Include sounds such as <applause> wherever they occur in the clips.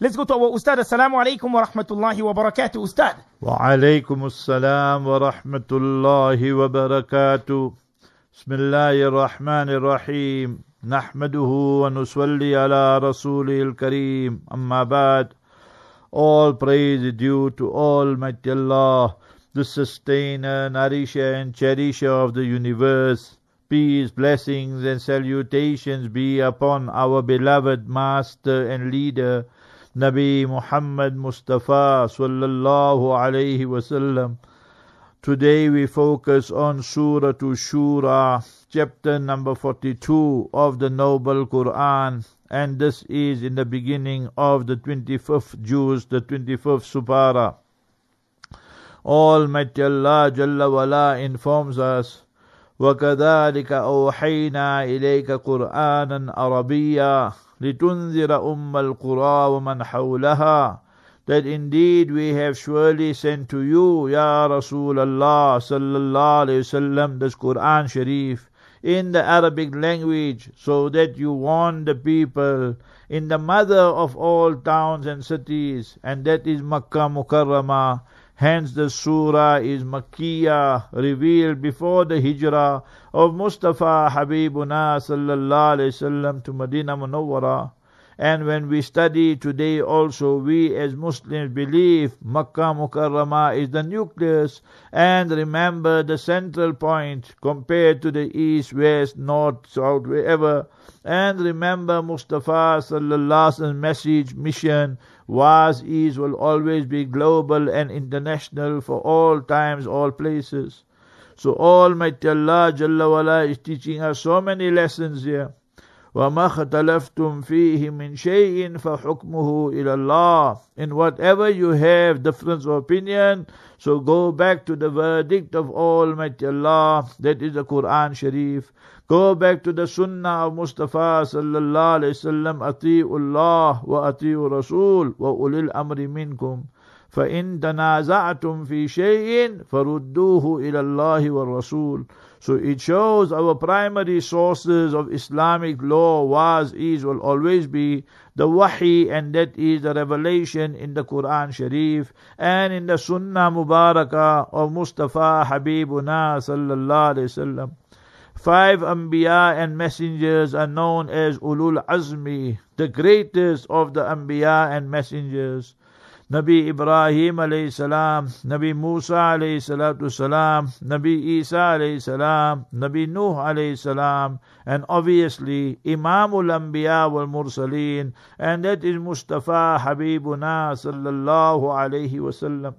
Let's go to our Ustad. Assalamu alaikum wa rahmatullahi wa barakatuh. Ustad. وعليكم السلام ورحمة الله وبركاته بسم الله الرحمن الرحيم نحمده ونصلي على رسوله الكريم أما بعد All praise is due to Almighty Allah, the sustainer, nourisher and cherisher of the universe. Peace, blessings and salutations be upon our beloved master and leader, Nabi Muhammad Mustafa sallallahu alayhi wasallam. Today we focus on Surah Shura, chapter number 42 of the Noble Quran, and this is in the beginning of the 25th Juz, the 25th Supara. Almighty Allah Jalla wala informs us, وَكَذَلِكَ أَوْحَيْنَا إِلَيْكَ قُرْآنًا عَرَبِيًّا لِتُنذِرَ أُمَّ الْقُرَى وَمَنْ حَوْلَهَا that indeed we have surely sent to you, Ya Rasulullah sallallahu alayhi wasallam, this Quran Sharif in the Arabic language, so that you warn the people in the mother of all towns and cities, and that is Makkah Mukarramah. Hence the surah is Makkiyah, revealed before the hijrah of Mustafa Habibuna sallallahu alayhi to Medina Munawwara. And when we study today also, we as Muslims believe Makkah Mukarramah is the nucleus and remember the central point compared to the east, west, north, south, wherever. And remember Mustafa Sallallahu message, mission, was, is, will always be global and international for all times, all places. So Almighty Allah Jalla wala is teaching us so many lessons here. وما اختلفتم فيه من شيء فحكمه إلى الله in whatever you have difference of opinion so go back to the verdict of Almighty Allah that is the Quran Sharif go back to the Sunnah of Mustafa sallallahu alayhi wasallam أطيعوا الله وأطيعوا رسول وأولي الأمر منكم فإن تنازعتم في شيء فردوه إلى الله والرسول so it shows our primary sources of Islamic law was, is, will always be the wahi and that is the revelation in the Quran Sharif and in the Sunnah Mubarakah of Mustafa Habibuna sallallahu alayhi wasallam. Five Anbiya and messengers are known as Ulul Azmi, the greatest of the Anbiya and messengers. Nabi Ibrahim alayhi salam, Nabi Musa alayhi salatu salam, Nabi Isa alayhi salam, Nabi Nuh alayhi salam, and obviously Imamul Anbiya wal Mursaleen, and that is Mustafa Habibuna sallallahu alayhi wasallam.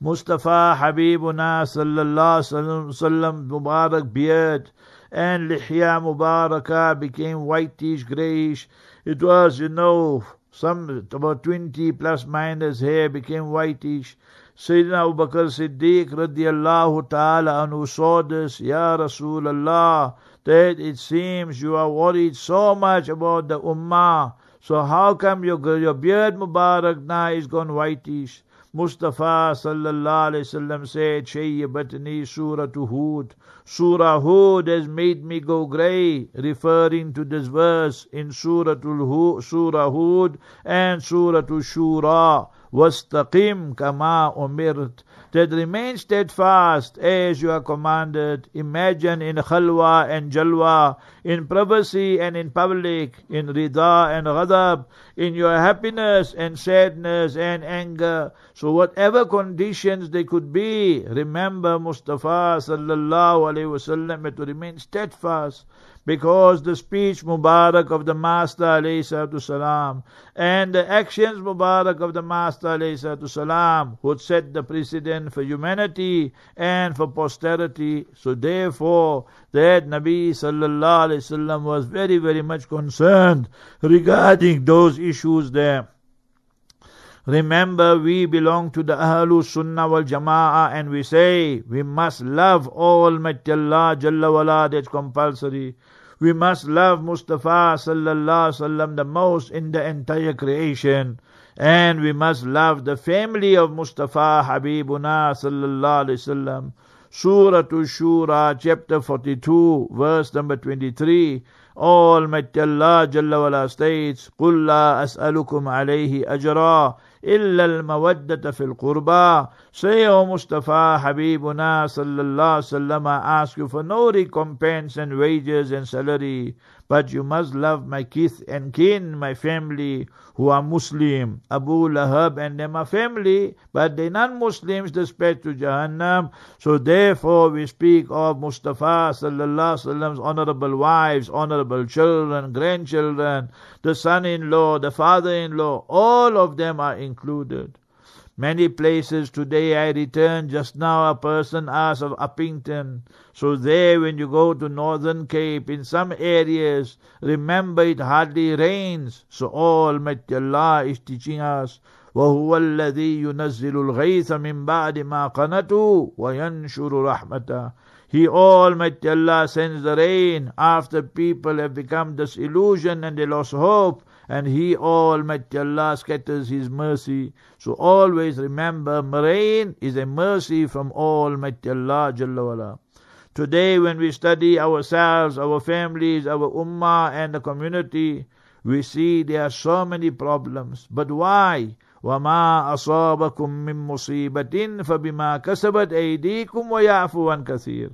Mustafa Habibuna sallallahu sallam Mubarak beard and Lihya Mubarakah became whitish greyish. It was, you know, some about 20 plus minus hair became whitish. Sayyidina Abu Bakr Siddiq radiallahu ta'ala anhu saw this, Ya Rasulullah, that it seems you are worried so much about the ummah. So how come your, your beard Mubarak now is gone whitish? Mustafa sallallahu alayhi wasallam said, Shayyabatni Surah Hud. Surah Hud has made me go grey, referring to this verse in Surah Hud, Hud and Surah Shura. Wastaqim kama umirt. That remain steadfast as you are commanded. Imagine in khalwa and jalwa, in privacy and in public, in rida and ghadab, in your happiness and sadness and anger. So whatever conditions they could be, remember Mustafa sallallahu wasallam to remain steadfast because the speech Mubarak of the Master salam and the actions Mubarak of the Master salam would set the precedent for humanity and for posterity. So therefore, that Nabi sallallahu alayhi wasallam was very very much concerned regarding those issues there. Remember, we belong to the Ahlu Sunnah wal Jama'ah and we say we must love Almighty Allah Jalla wala, that's compulsory. We must love Mustafa sallallahu sallam the most in the entire creation. And we must love the family of Mustafa Habibuna sallallahu alayhi wasallam. Surah Shura, chapter 42, verse number 23. Almighty Allah Jalla wala states, قُلْ لَا أَسْأَلُكُمْ عَلَيْهِ أَجْرًا إلا المودة في القربى Say, O Mustafa, Habibuna sallallahu sallam, I ask you for no recompense and wages and salary, but you must love my kith and kin, my family, who are Muslim. Abu Lahab and them are family, but they non-Muslims dispatched to Jahannam. So therefore we speak of Mustafa sallallahu sallam's honorable wives, honorable children, grandchildren, the son-in-law, the father-in-law, all of them are included many places. Today I returned just now a person asked of Upington. So there when you go to Northern Cape, in some areas, remember it hardly rains. So Almighty Allah is teaching us وهو الذي ينزل الغيث من بعد ما قنطوا وينشر رحمته He Almighty Allah sends the rain after people have become disillusioned and they lost hope and He Almighty Allah scatters His mercy. So always remember, rain is a mercy from Almighty Allah Jalla wala. Today when we study ourselves, our families, our ummah and the community, we see there are so many problems. But why? وما أصابكم من مصيبة فبما كسبت أيديكم ويعفو عن كثير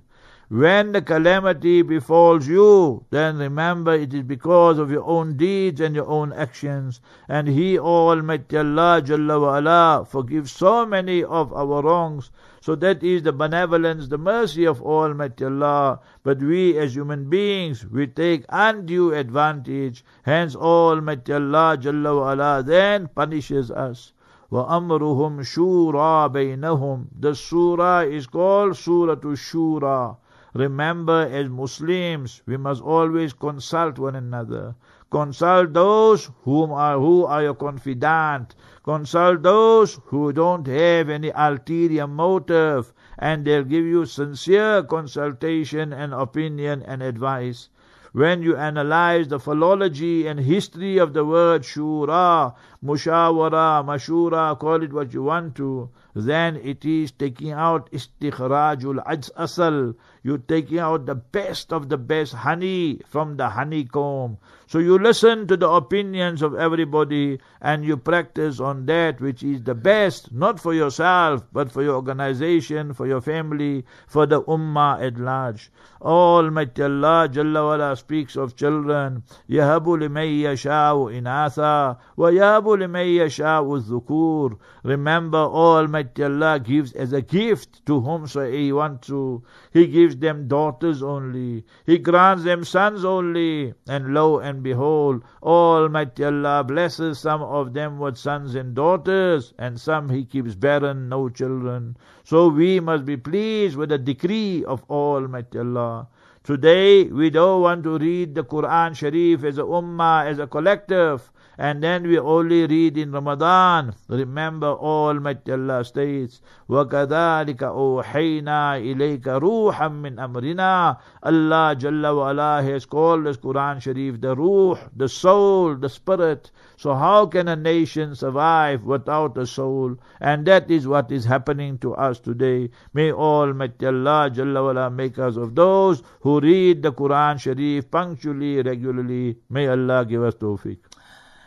when the calamity befalls you, then remember it is because of your own deeds and your own actions. And He, Almighty Allah Jalla wa ala, forgives so many of our wrongs. So that is the benevolence, the mercy of Almighty Allah. But we as human beings, we take undue advantage. Hence Almighty Allah Jalla wa ala then punishes us. وَأَمْرُهُمْ شُورَى بَيْنَهُمْ The surah is called Surah Shura. Remember, as Muslims, we must always consult one another. Consult those whom are, who are your confidant. Consult those who don't have any ulterior motive, and they'll give you sincere consultation and opinion and advice. When you analyze the philology and history of the word shura, mushawara, mashura, call it what you want to, then it is taking out istikhrajul ajz asal. You're taking out the best of the best honey from the honeycomb. So you listen to the opinions of everybody and you practice on that which is the best, not for yourself, but for your organization, for your family, for the ummah at large. Almighty Allah Jalla wala speaks of children. يَهَبُ لِمَن يَشَاءُ إِنَاثًا وَيَهَبُ لِمَن يَشَاءُ الذُّكُورَ Remember, Almighty Allah gives as a gift to whomsoever He wants to. He gives them daughters only. He grants them sons only. And lo and behold, Almighty Allah blesses some of them with sons and daughters, and some He keeps barren, no children. So we must be pleased with the decree of Almighty Allah. Today we don't want to read the Quran Sharif as a ummah, as a collective and then we only read in Ramadan. Remember, Almighty Allah states, وَكَذَلِكَ أُوحَيْنَا إِلَيْكَ رُوحًا مِّنْ أَمْرِنَا Allah Jalla wa ala has called this Quran Sharif the Ruh, the soul, the spirit. So how can a nation survive without a soul? And that is what is happening to us today. May Almighty Allah Jalla wa ala make us of those who read the Quran Sharif punctually, regularly. May Allah give us tawfiq.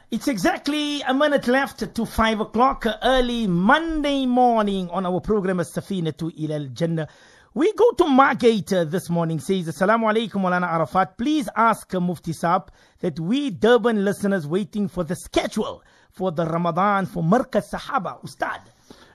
It's exactly a minute left to five o'clock early Monday morning on our program Safinatul Ilal Jannah. We go to Margate uh, this morning, says, Assalamu alaikum Maulana Arafat. Please ask uh, Mufti Saab that we Durban listeners waiting for the schedule for the Ramadan for Markaz Sahaba. Ustad.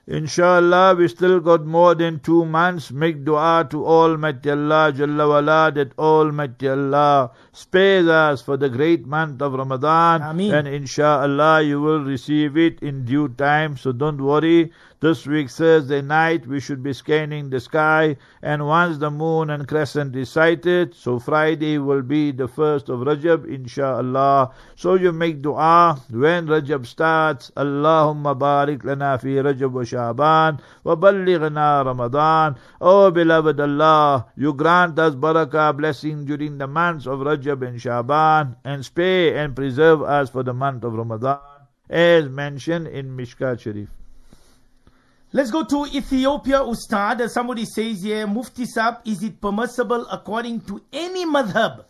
Inshallah, we still got more than two months. Make dua to Almighty Allah Jalla wala that Almighty Allah spares us for the great month of Ramadan. Ameen. And inshallah, you will receive it in due time. So don't worry. This week, Thursday night, we should be scanning the sky. And once the moon and crescent is sighted, so Friday will be the first of Rajab, inshallah. So you make dua when Rajab starts. Allahumma barik lana fi Rajab wa Sha'ban ballighna Ramadan. Oh beloved Allah, you grant us barakah blessing during the months of Rajab and Sha'ban and spare and preserve us for the month of Ramadan as mentioned in Mishkat Sharif. Let's go to Ethiopia, Ustad. Somebody says here, Mufti Sab, is it permissible according to any madhab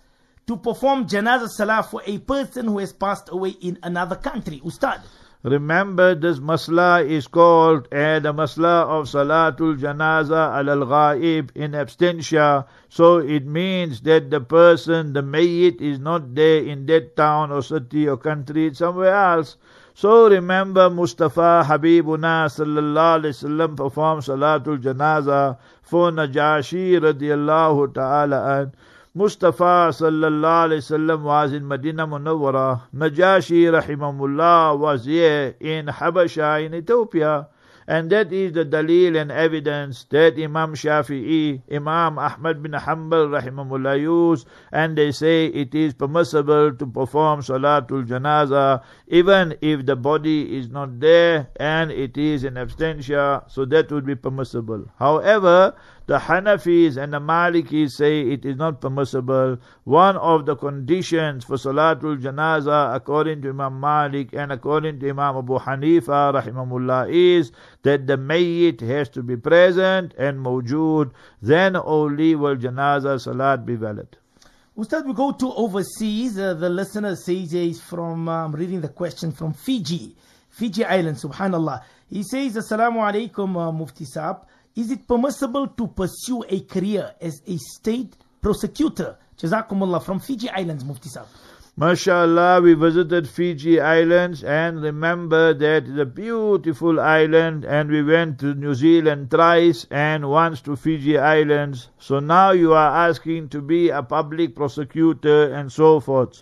to perform janazah salah for a person who has passed away in another country? Ustad. Remember, this masla is called uh, the masla of Salatul Janaza al Ghaib in absentia. So it means that the person, the mayyit, is not there in that town or city or country, it's somewhere else. So remember, Mustafa Habibuna sallallahu alaihi wasallam performed Salatul Janaza for Najashi radiallahu ta'ala an. Mustafa sallallahu alaihi wasallam was in Medina Munawwara. Najashi rahimahullah was here in Habasha in Ethiopia. And that is the dalil and evidence that Imam Shafi'i, Imam Ahmad bin Hanbal rahimahullah use, and they say it is permissible to perform Salatul Janaza even if the body is not there and it is in absentia, so that would be permissible. However, the Hanafis and the Malikis say it is not permissible. One of the conditions for Salatul Janaza, according to Imam Malik and according to Imam Abu Hanifa, rahimahullah, is that the Mayyit has to be present and mawjood. Then only will Janaza Salat be valid. Ustad, we go to overseas. Uh, the listener says he's from, I'm reading the question from Fiji, Fiji Island, subhanallah. He says, Assalamu alaikum, uh, Mufti Saab. Is it permissible to pursue a career as a state prosecutor? Jazakumullah from Fiji Islands, Mufti. MashaAllah, we visited Fiji Islands and remember that a beautiful island and we went to New Zealand thrice and once to Fiji Islands. So now you are asking to be a public prosecutor and so forth.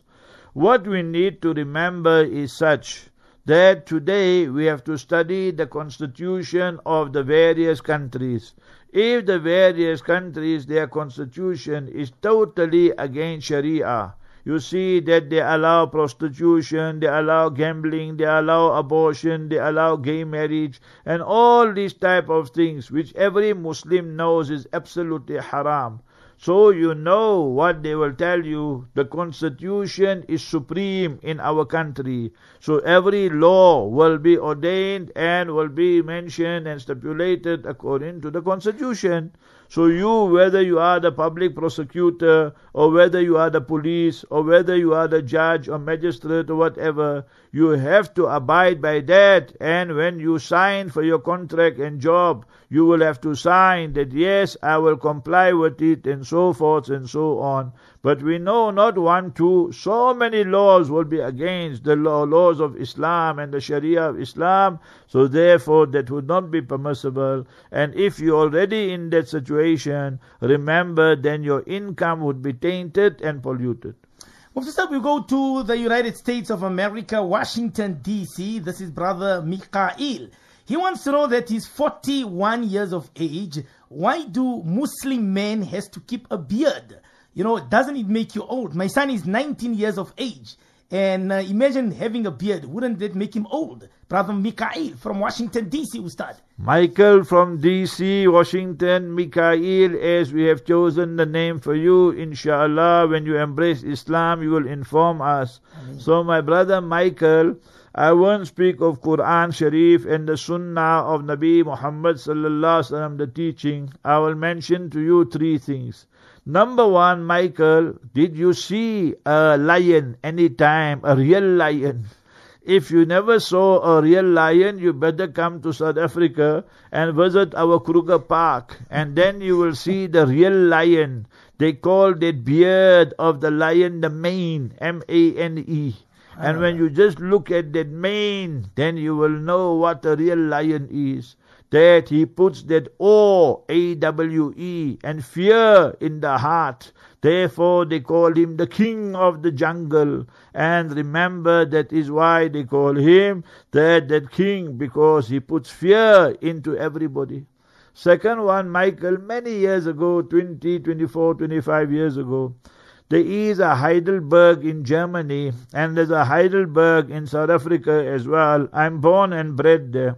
What we need to remember is such that today we have to study the constitution of the various countries. If the various countries, their constitution is totally against Sharia, you see that they allow prostitution, they allow gambling, they allow abortion, they allow gay marriage, and all these type of things which every Muslim knows is absolutely haram. So you know what they will tell you. The constitution is supreme in our country. So every law will be ordained and will be mentioned and stipulated according to the constitution. So you, whether you are the public prosecutor or whether you are the police or whether you are the judge or magistrate or whatever, you have to abide by that. And when you sign for your contract and job, you will have to sign that yes, I will comply with it and so forth and so on. But we know not one, two, so many laws will be against the law, laws of Islam and the Sharia of Islam. So therefore that would not be permissible. And if you're already in that situation, remember then your income would be tainted and polluted. Mufti Saab, we go to the United States of America, Washington, D.C. This is Brother Mikhail. He wants to know that he's 41 years of age. Why do Muslim men has to keep a beard? You know, doesn't it make you old? My son is 19 years of age. And uh, imagine having a beard. Wouldn't that make him old? Brother Mikhail from Washington, D.C., Ustad. Michael from D.C., Washington, Mikhail, as we have chosen the name for you, inshallah, when you embrace Islam, you will inform us. So, my brother Michael, I won't speak of Quran Sharif and the Sunnah of Nabi Muhammad sallallahu alaihi wasallam, the teaching. I will mention to you three things. Number one, Michael, did you see a lion anytime, a real lion? If you never saw a real lion, you better come to South Africa and visit our Kruger Park, and then you will see the real lion. They call that beard of the lion the mane, M-A-N-E. And when ah. you just look at that mane, then you will know what a real lion is that he puts that awe, A-W-E, and fear in the heart. Therefore they call him the king of the jungle. And remember that is why they call him that, that king, because he puts fear into everybody. Second one, Michael, many years ago, 20, 24, 25 years ago, there is a Heidelberg in Germany and there's a Heidelberg in South Africa as well. I'm born and bred there.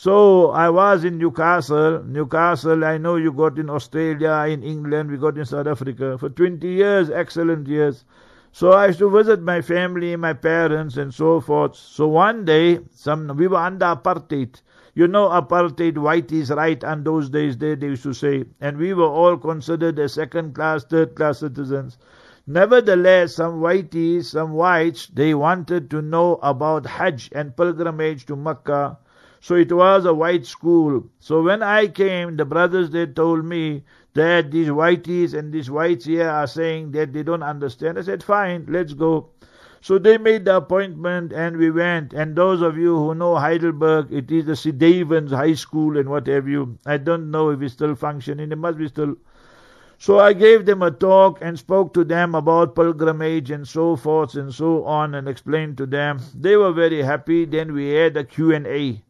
So I was in Newcastle. Newcastle, I know you got in Australia, in England, we got in South Africa for 20 years, excellent years. So I used to visit my family, my parents, and so forth. So one day, some we were under apartheid. You know, apartheid, white is right, and those days they, they used to say, and we were all considered as second class, third class citizens. Nevertheless, some whiteys, some whites, they wanted to know about Hajj and pilgrimage to Mecca. So it was a white school. So when I came, the brothers they told me that these whiteys and these whites here are saying that they don't understand. I said, fine, let's go. So they made the appointment and we went. And those of you who know Heidelberg, it is the Sedavens High School and what have you. I don't know if it's still functioning. It must be still so I gave them a talk and spoke to them about pilgrimage and so forth and so on and explained to them. They were very happy. Then we had a Q&A.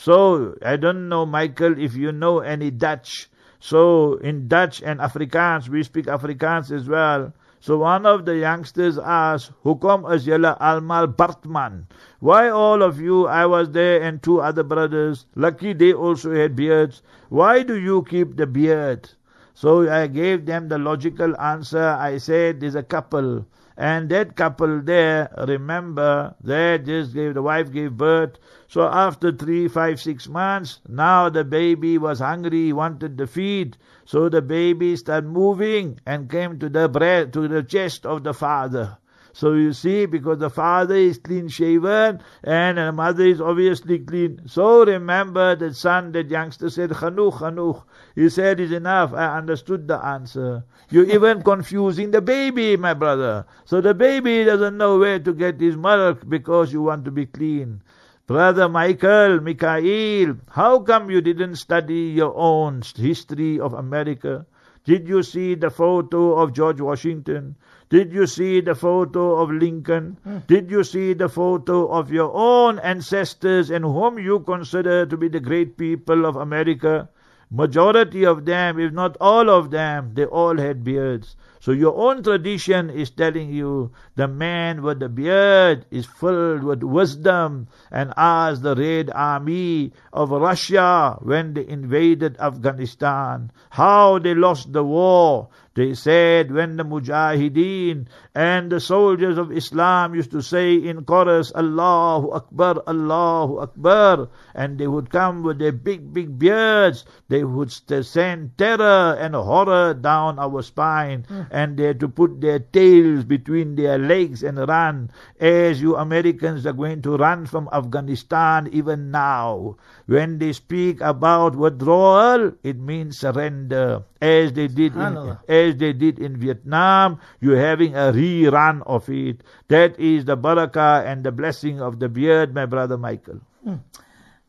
So I don't know, Michael, if you know any Dutch. So in Dutch and Afrikaans, we speak Afrikaans as well. So one of the youngsters asked, Hukom as julle almal Bartman? Why all of you, I was there and two other brothers, lucky they also had beards. Why do you keep the beard? So I gave them the logical answer. I said, there's a couple. And that couple there, remember, they just gave, the wife gave birth. So after three, five, six months, now the baby was hungry, he wanted the feed. So the baby started moving and came to the breast, to the chest of the father. So you see, because the father is clean shaven and the mother is obviously clean. So remember the son, that youngster said, Chanuch, Chanuch. He said, it's enough. I understood the answer. You're even <laughs> confusing the baby, my brother. So the baby doesn't know where to get his milk because you want to be clean. Brother Michael, Mikhail, how come you didn't study your own history of America? Did you see the photo of George Washington? Did you see the photo of Lincoln? Hmm. Did you see the photo of your own ancestors and whom you consider to be the great people of America? Majority of them, if not all of them, they all had beards. So your own tradition is telling you the man with the beard is filled with wisdom and as the Red Army of Russia when they invaded Afghanistan, how they lost the war. They said when the Mujahideen and the soldiers of Islam used to say in chorus, Allahu Akbar, Allahu Akbar, and they would come with their big, big beards, they would send terror and horror down our spine, mm. and they had to put their tails between their legs and run, as you Americans are going to run from Afghanistan even now. When they speak about withdrawal, it means surrender, as they did in, as they did in Vietnam. You're having a rerun of it. That is the barakah and the blessing of the beard, my brother Michael. Hmm.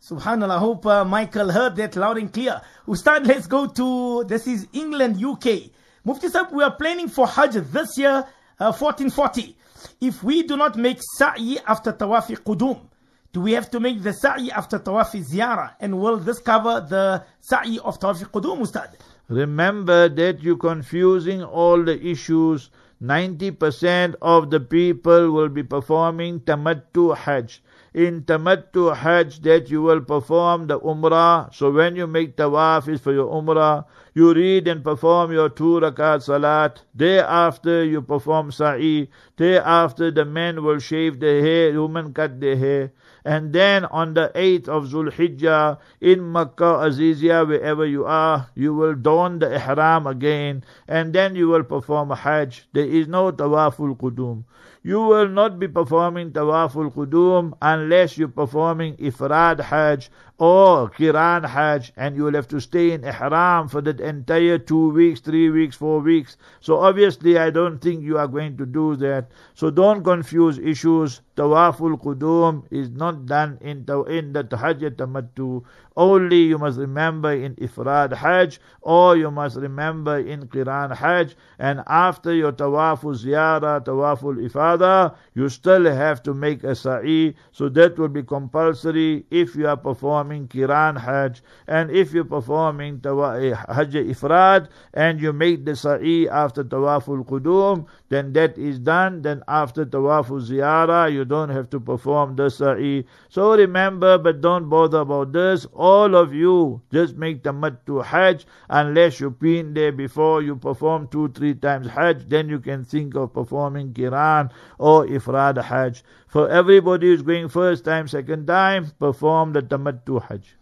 Subhanallah, I hope uh, Michael heard that loud and clear. Ustad, let's go to, this is England, UK. Mufti Sahib, we are planning for Hajj this year, uh, 1440. If we do not make sa'i after tawafi qudum, do we have to make the sa'i after tawafi ziyarah? And will this cover the sa'i of tawafi qudum, Ustad? Remember that you're confusing all the issues 90% of the people will be performing Tamattu Hajj. In Tamattu Hajj that you will perform the Umrah. So when you make Tawaf is for your Umrah. You read and perform your two rakat salat. Day after you perform Sa'i. Day after the men will shave their hair, women cut their hair. And then on the 8th of Zulhijjah in Makkah, Azizia, wherever you are, you will don the ihram again and then you will perform a hajj. There is no tawaful qudum. You will not be performing tawaful qudum unless you're performing ifrad hajj or kiran hajj and you will have to stay in ihram for that entire two weeks, three weeks, four weeks. So obviously I don't think you are going to do that. So don't confuse issues. Tawaful qudum is not done in, in the hajj tamattu. Only you must remember in ifrad hajj or you must remember in kiran hajj and after your tawaful ziyarah, tawaful ifada, you still have to make a sa'i. So that will be compulsory if you are performing Kiran Hajj, and if you're performing eh, Hajj Ifrad and you make the Sa'i after Tawaful Qudum, then that is done. Then after Tawaful Ziyarah, you don't have to perform the Sa'i. So remember, but don't bother about this. All of you just make Tamattu Hajj unless you've been there before you perform two, three times Hajj, then you can think of performing Kiran or Ifrad Hajj. For everybody who's going first time, second time, perform the Tamattu Hajj.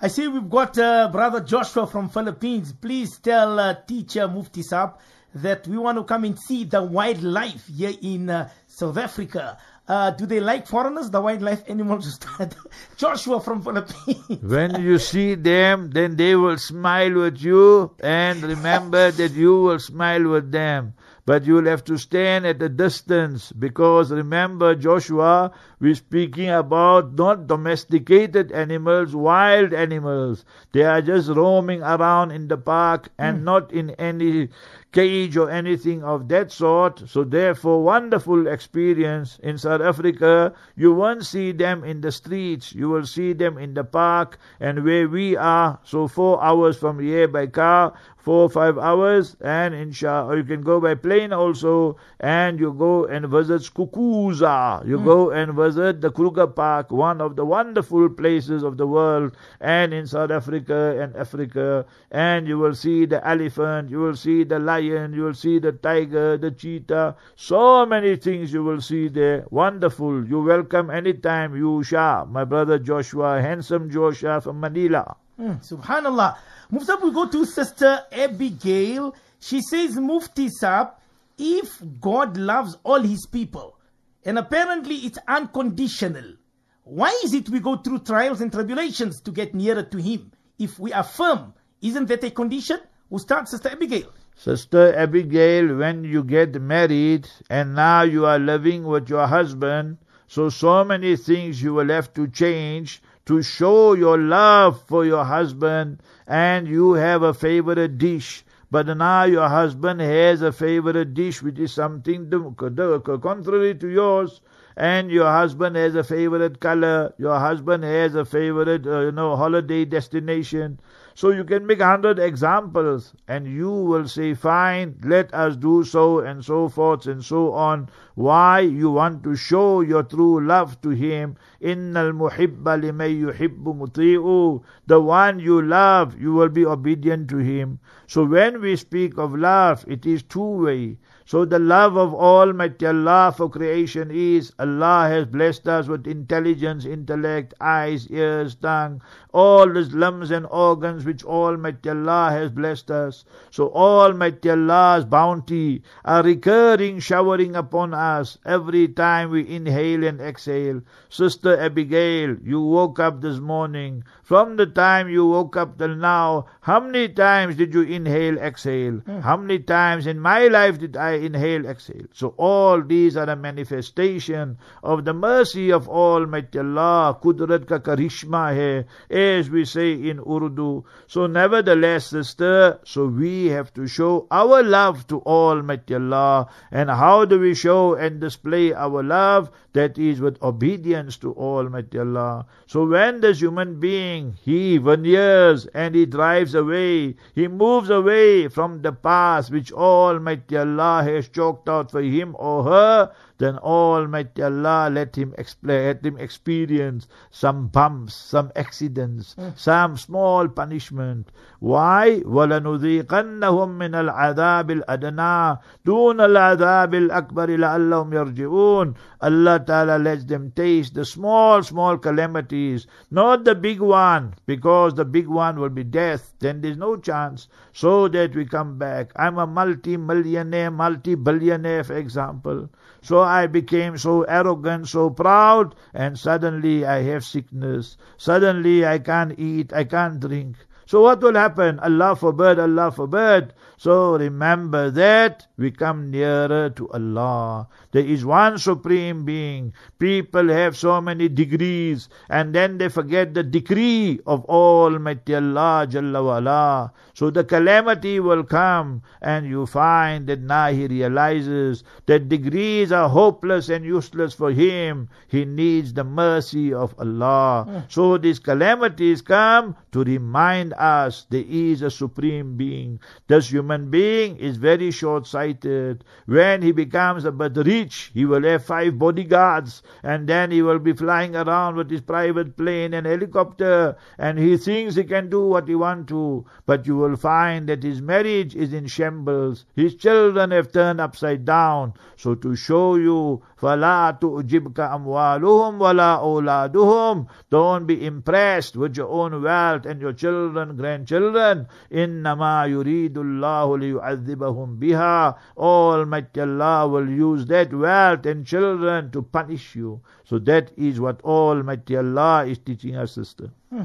I see we've got uh, Brother Joshua from Philippines. Please tell uh, teacher Mufti Saab that we want to come and see the wildlife here in uh, South Africa. Uh, do they like foreigners, the wildlife animals? <laughs> Joshua from Philippines. When you see them, then they will smile with you, and remember that you will smile with them. But you will have to stand at a distance because remember, Joshua, we're speaking about not domesticated animals, wild animals. They are just roaming around in the park and hmm. not in any cage or anything of that sort. So therefore, wonderful experience in South Africa. You won't see them in the streets. You will see them in the park and where we are. So four hours from here by car, four or five hours, and inshallah, or you can go by plane also, and you go and visit Skukuza. You go and visit the Kruger Park, one of the wonderful places of the world, and in South Africa and Africa, and you will see the elephant, you will see the lion, you will see the tiger, the cheetah, so many things you will see there. Wonderful. You welcome anytime, you Shah, my brother Joshua, handsome Joshua from Manila. Mm, Subhanallah. Mufti, we go to Sister Abigail. She says, Mufti Sab, if God loves all his people, and apparently it's unconditional, why is it we go through trials and tribulations to get nearer to him? If we are firm, isn't that a condition? We'll start, Sister Abigail. Sister Abigail, when you get married and now you are living with your husband, so so many things you will have to change to show your love for your husband and you have a favorite dish. But now your husband has a favorite dish which is something contrary to yours and your husband has a favorite color, your husband has a favorite, uh, you know, holiday destination. So you can make a hundred examples and you will say, fine, let us do so and so forth and so on. Why? You want to show your true love to him. Innal muhibba limay yuhibbu muti'u. The one you love, you will be obedient to him. So when we speak of love, it is two way. So the love of Almighty Allah for creation is Allah has blessed us with intelligence, intellect, eyes, ears, tongue, all these limbs and organs which Almighty Allah has blessed us. So Almighty Allah's bounty are recurring, showering upon us every time we inhale and exhale. Sister Abigail, you woke up this morning. From the time you woke up till now, how many times did you inhale, exhale? Hmm. How many times in my life did I inhale, exhale? So all these are a manifestation of the mercy of Almighty Allah. Kudrat ka karishma hai, as we say in Urdu. So nevertheless, sister, so we have to show our love to Almighty Allah. And how do we show and display our love? That is with obedience to Almighty Allah. So when this human being, he veneers and he drives away, he moves away from the path which Almighty Allah has chalked out for him or her, then Almighty Allah let him explain, let him experience some bumps, some accidents, some small punishment. Why? وَلَنُذِيقَنَّهُم مِّنَ الْعَذَابِ الْأَدْنَى دُونَ الْعَذَابِ الْأَكْبَرِ لَعَلَّهُمْ يَرْجِعُونَ Allah Ta'ala lets them taste the small, small calamities, not the big one, because the big one will be death. Then there's no chance. So that we come back. I'm a multi-millionaire, multi-billionaire, for example. So I became so arrogant, so proud, and suddenly I have sickness. Suddenly I can't eat, I can't drink. So what will happen? Allah forbid, Allah forbid. So remember that we come nearer to Allah. There is one supreme being. People have so many degrees and then they forget the decree of Almighty Allah Jalla wala. So the calamity will come and you find that now he realizes that degrees are hopeless and useless for him. He needs the mercy of Allah. Hmm. So these calamities come to remind us there is a supreme being. This human being is very short-sighted. When he becomes a bit rich, he will have five bodyguards and then he will be flying around with his private plane and helicopter and he thinks he can do what he wants to. But you will find that his marriage is in shambles. His children have turned upside down. So to show you, فَلَا تُعْجِبْكَ أَمْوَالُهُمْ وَلَا أَوْلَادُهُمْ Don't be impressed with your own wealth and your children, grandchildren. إِنَّمَا يُرِيدُ اللَّهُ لِيُعَذِّبَهُمْ بِهَا Almighty Allah will use that wealth and children to punish you. So that is what Almighty Allah is teaching us, sister. Hmm.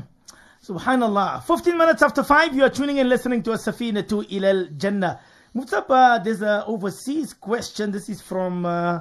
Subhanallah. 15 minutes after 5, you are tuning in listening to a Safinatul Ilal Jannah. Muftab, there's an overseas question. This is from uh,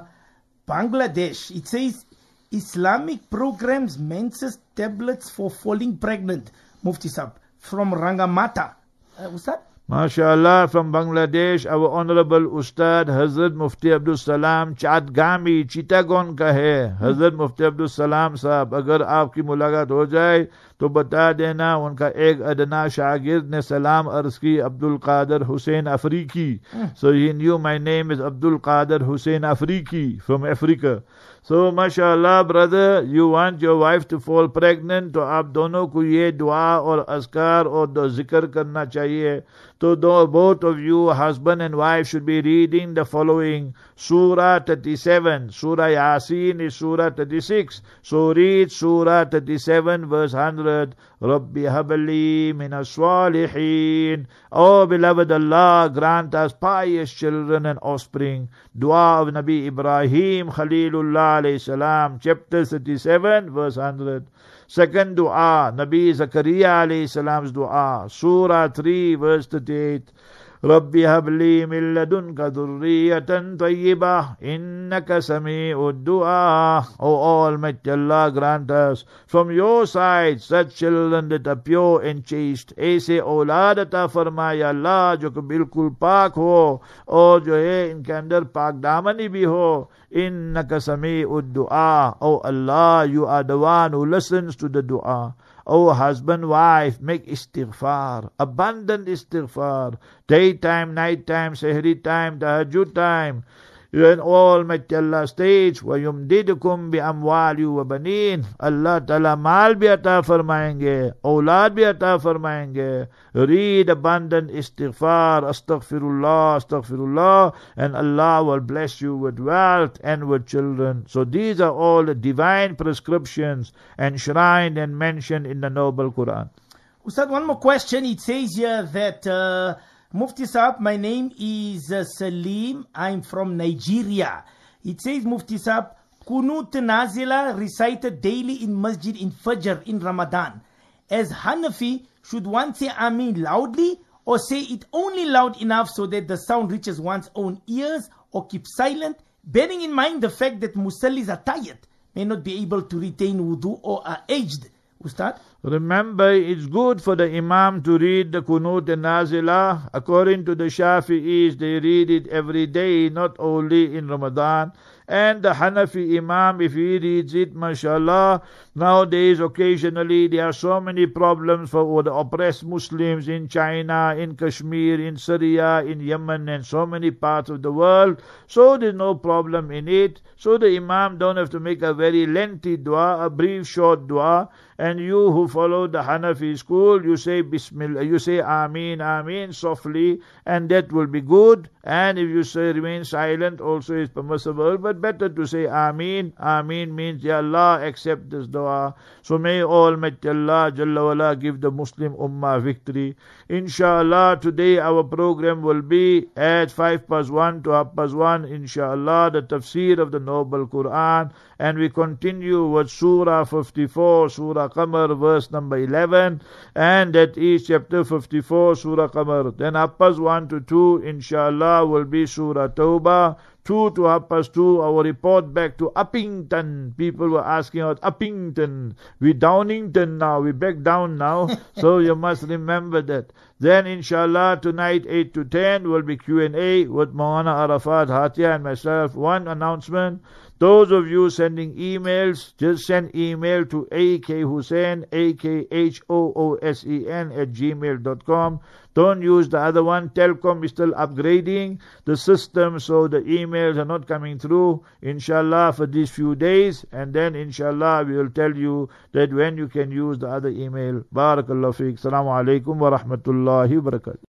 Bangladesh. It says, Islamic programs menses tablets for falling pregnant. Mufti Sab from Rangamata. Uh, what's that? MashaAllah from Bangladesh, our Honorable Ustad Hazrat Mufti Abdul Salam Chatgami Chittagon کا ہے حضرت مفتی عبدالسلام صاحب اگر آپ کی ملاقات ہو جائے تو بتا دینا ان کا ایک ادنا شاگرد نے سلام عرض کی عبد القادر حسین افریقی سو ہی نیو مائی نیم از عبد القادر حسین افریقی فرام افریقہ सो माशाल्लाह brother you want your wife to fall pregnant तो आप दोनों को ये दुआ और अजकार और जिक्र करना चाहिए तो दो both of you husband and wife should be reading the following surah 37 surah yasin is surah 36 so read surah 37 verse 100 Rabbi habli min as-salihin. Oh beloved Allah, grant us pious children and offspring. Dua of Nabi Ibrahim Khalilullah alayhi salam, chapter 37, verse 100. Second dua, Nabi Zakaria alayhi salam's dua, Surah 3, verse 38. رب هب لي من لدنك ذرية طيبة إنك سميع الدعاء O Almighty Allah grant us from your side such children that are pure and chaste ऐसे औलाद अता फरमाया अल्लाह जो कि बिल्कुल पाक हो और जो है इनके अंदर पाक दामनी भी हो إنك سميع الدعاء Oh Allah you are the one who listens to the dua O husband, wife, make istighfar, abundant istighfar, daytime, nighttime, sehri time, tahajjud time in all Allah states وَيُمْدِدُكُمْ بِأَمْوَالِ وَبَنِينَ. اللہ تعالیٰ مال بھی عطا فرمائیں گے اولاد بھی عطا فرمائیں گے read abundant istighfar astaghfirullah astaghfirullah and Allah will bless you with wealth and with children. So these are all divine prescriptions enshrined and mentioned in the noble Quran. Ustad, one more question. It says here that uh, Mufti Saab, my name is uh, Salim. I'm from Nigeria. It says Mufti Saab, Kunut Nazila recited daily in Masjid in Fajr in Ramadan. As Hanafi, should one say Ameen loudly or say it only loud enough so that the sound reaches one's own ears or keep silent, bearing in mind the fact that Musallis are tired, may not be able to retain wudu or are aged. Ustad? Remember, it's good for the Imam to read the Kunut and Nazilah. According to the Shafi'is, they read it every day, not only in Ramadan. And the Hanafi Imam, if he reads it, mashallah, nowadays occasionally there are so many problems for the oppressed Muslims in China, in Kashmir, in Syria, in Yemen, and so many parts of the world. So there's no problem in it. So the Imam don't have to make a very lengthy dua, a brief short dua. And you who follow the Hanafi school, you say Bismillah, you say Amin, Amin softly, and that will be good. And if you say remain silent, also is permissible, but better to say Ameen. Ameen means, Ya Allah, accept this dua. So may Almighty Allah Jalla wala give the Muslim Ummah victory. Inshallah, today our program will be at 5 past 1 to half past 1, inshallah, the tafsir of the Noble Quran. And we continue with Surah 54, Surah Qamar, verse number 11. And that is chapter 54, Surah Qamar. Then half past 1 to 2, inshallah, will be Surah Tawbah. 2 to half past 2, our report back to Upington. People were asking about Upington. We Downington now. We back down now. <laughs> so you must remember that. Then inshallah tonight 8 to 10 will be Q&A with Mawana Arafat, Hatia and myself. One announcement. Those of you sending emails, just send email to akhoosen, A-K-H-O-O-S-E-N at gmail.com. Don't use the other one. Telkom is still upgrading the system, so the emails are not coming through, inshallah, for these few days. And then, inshallah, we will tell you that when you can use the other email. Barakallahu feek. Assalamu alaikum wa rahmatullahi wa barakatuh.